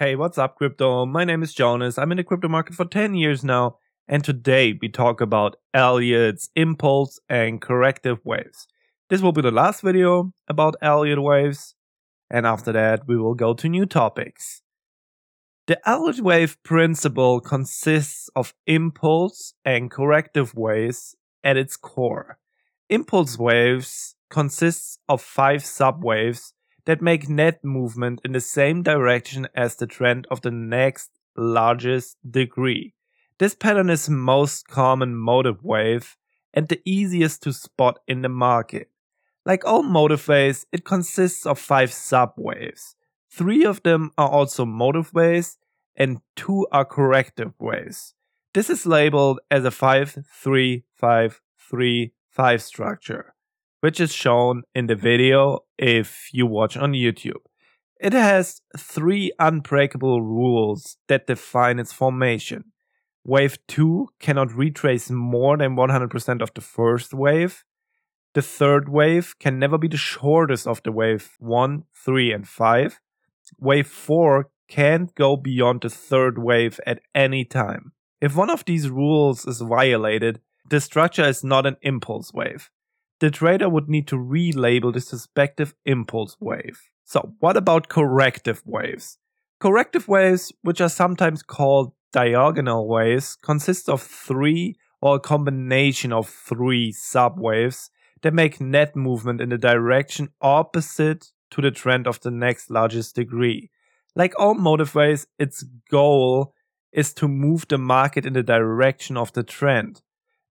Hey, what's up, crypto? My name is Jonas. I'm in the crypto market for 10 years now, and today we talk about Elliott's impulse and corrective waves. This will be the last video about Elliott waves, and after that, we will go to new topics. The Elliott wave principle consists of impulse and corrective waves at its core. Impulse waves consists of five subwaves that make net movement in the same direction as the trend of the next largest degree. This pattern is most common motive wave and the easiest to spot in the market. Like all motive waves, it consists of five subwaves. Three of them are also motive waves and two are corrective waves. This is labeled as a 5 3 5 3 5 structure which is shown in the video if you watch on YouTube. It has three unbreakable rules that define its formation. Wave 2 cannot retrace more than 100% of the first wave. The third wave can never be the shortest of the wave 1, 3, and 5. Wave 4 can't go beyond the third wave at any time. If one of these rules is violated, the structure is not an impulse wave the trader would need to relabel this respective impulse wave. So, what about corrective waves? Corrective waves, which are sometimes called diagonal waves, consist of three or a combination of three subwaves that make net movement in the direction opposite to the trend of the next largest degree. Like all motive waves, its goal is to move the market in the direction of the trend.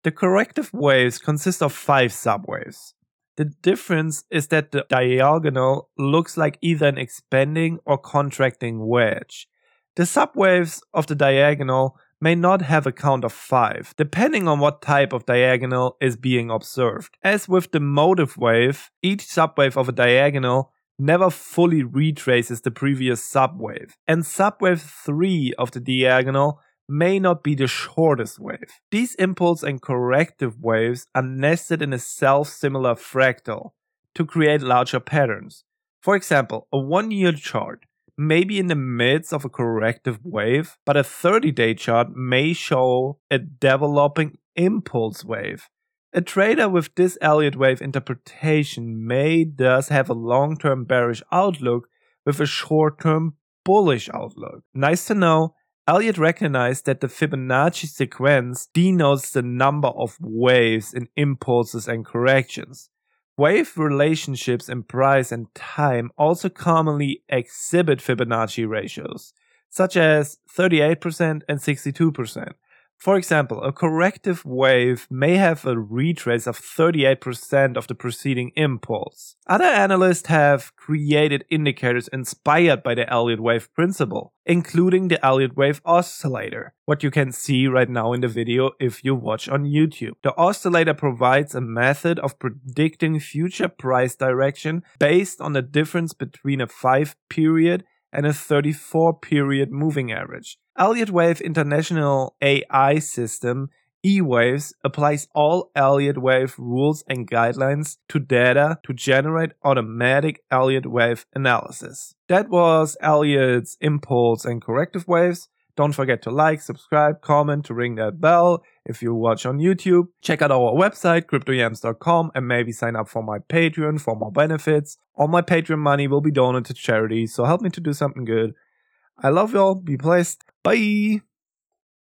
The corrective waves consist of five subwaves. The difference is that the diagonal looks like either an expanding or contracting wedge. The subwaves of the diagonal may not have a count of 5, depending on what type of diagonal is being observed. As with the motive wave, each subwave of a diagonal never fully retraces the previous subwave, and subwave 3 of the diagonal may not be the shortest wave. These impulse and corrective waves are nested in a self-similar fractal to create larger patterns. For example, a one-year chart may be in the midst of a corrective wave, but a 30-day chart may show a developing impulse wave. A trader with this Elliott wave interpretation may thus have a long-term bearish outlook with a short-term bullish outlook. Nice to know Elliott recognized that the Fibonacci sequence denotes the number of waves in impulses and corrections. Wave relationships in price and time also commonly exhibit Fibonacci ratios, such as 38% and 62%. For example, a corrective wave may have a retrace of 38% of the preceding impulse. Other analysts have created indicators inspired by the Elliott wave principle, including the Elliott wave oscillator, what you can see right now in the video if you watch on YouTube. The oscillator provides a method of predicting future price direction based on the difference between a 5 period and a 34 period moving average. Elliott Wave International AI system eWaves applies all Elliott Wave rules and guidelines to data to generate automatic Elliott Wave analysis. That was Elliott's impulse and corrective waves. Don't forget to like, subscribe, comment, to ring that bell if you watch on YouTube. Check out our website, cryptoyams.com, and maybe sign up for my Patreon for more benefits. All my Patreon money will be donated to charity, so help me to do something good. I love y'all. Be blessed. Bye.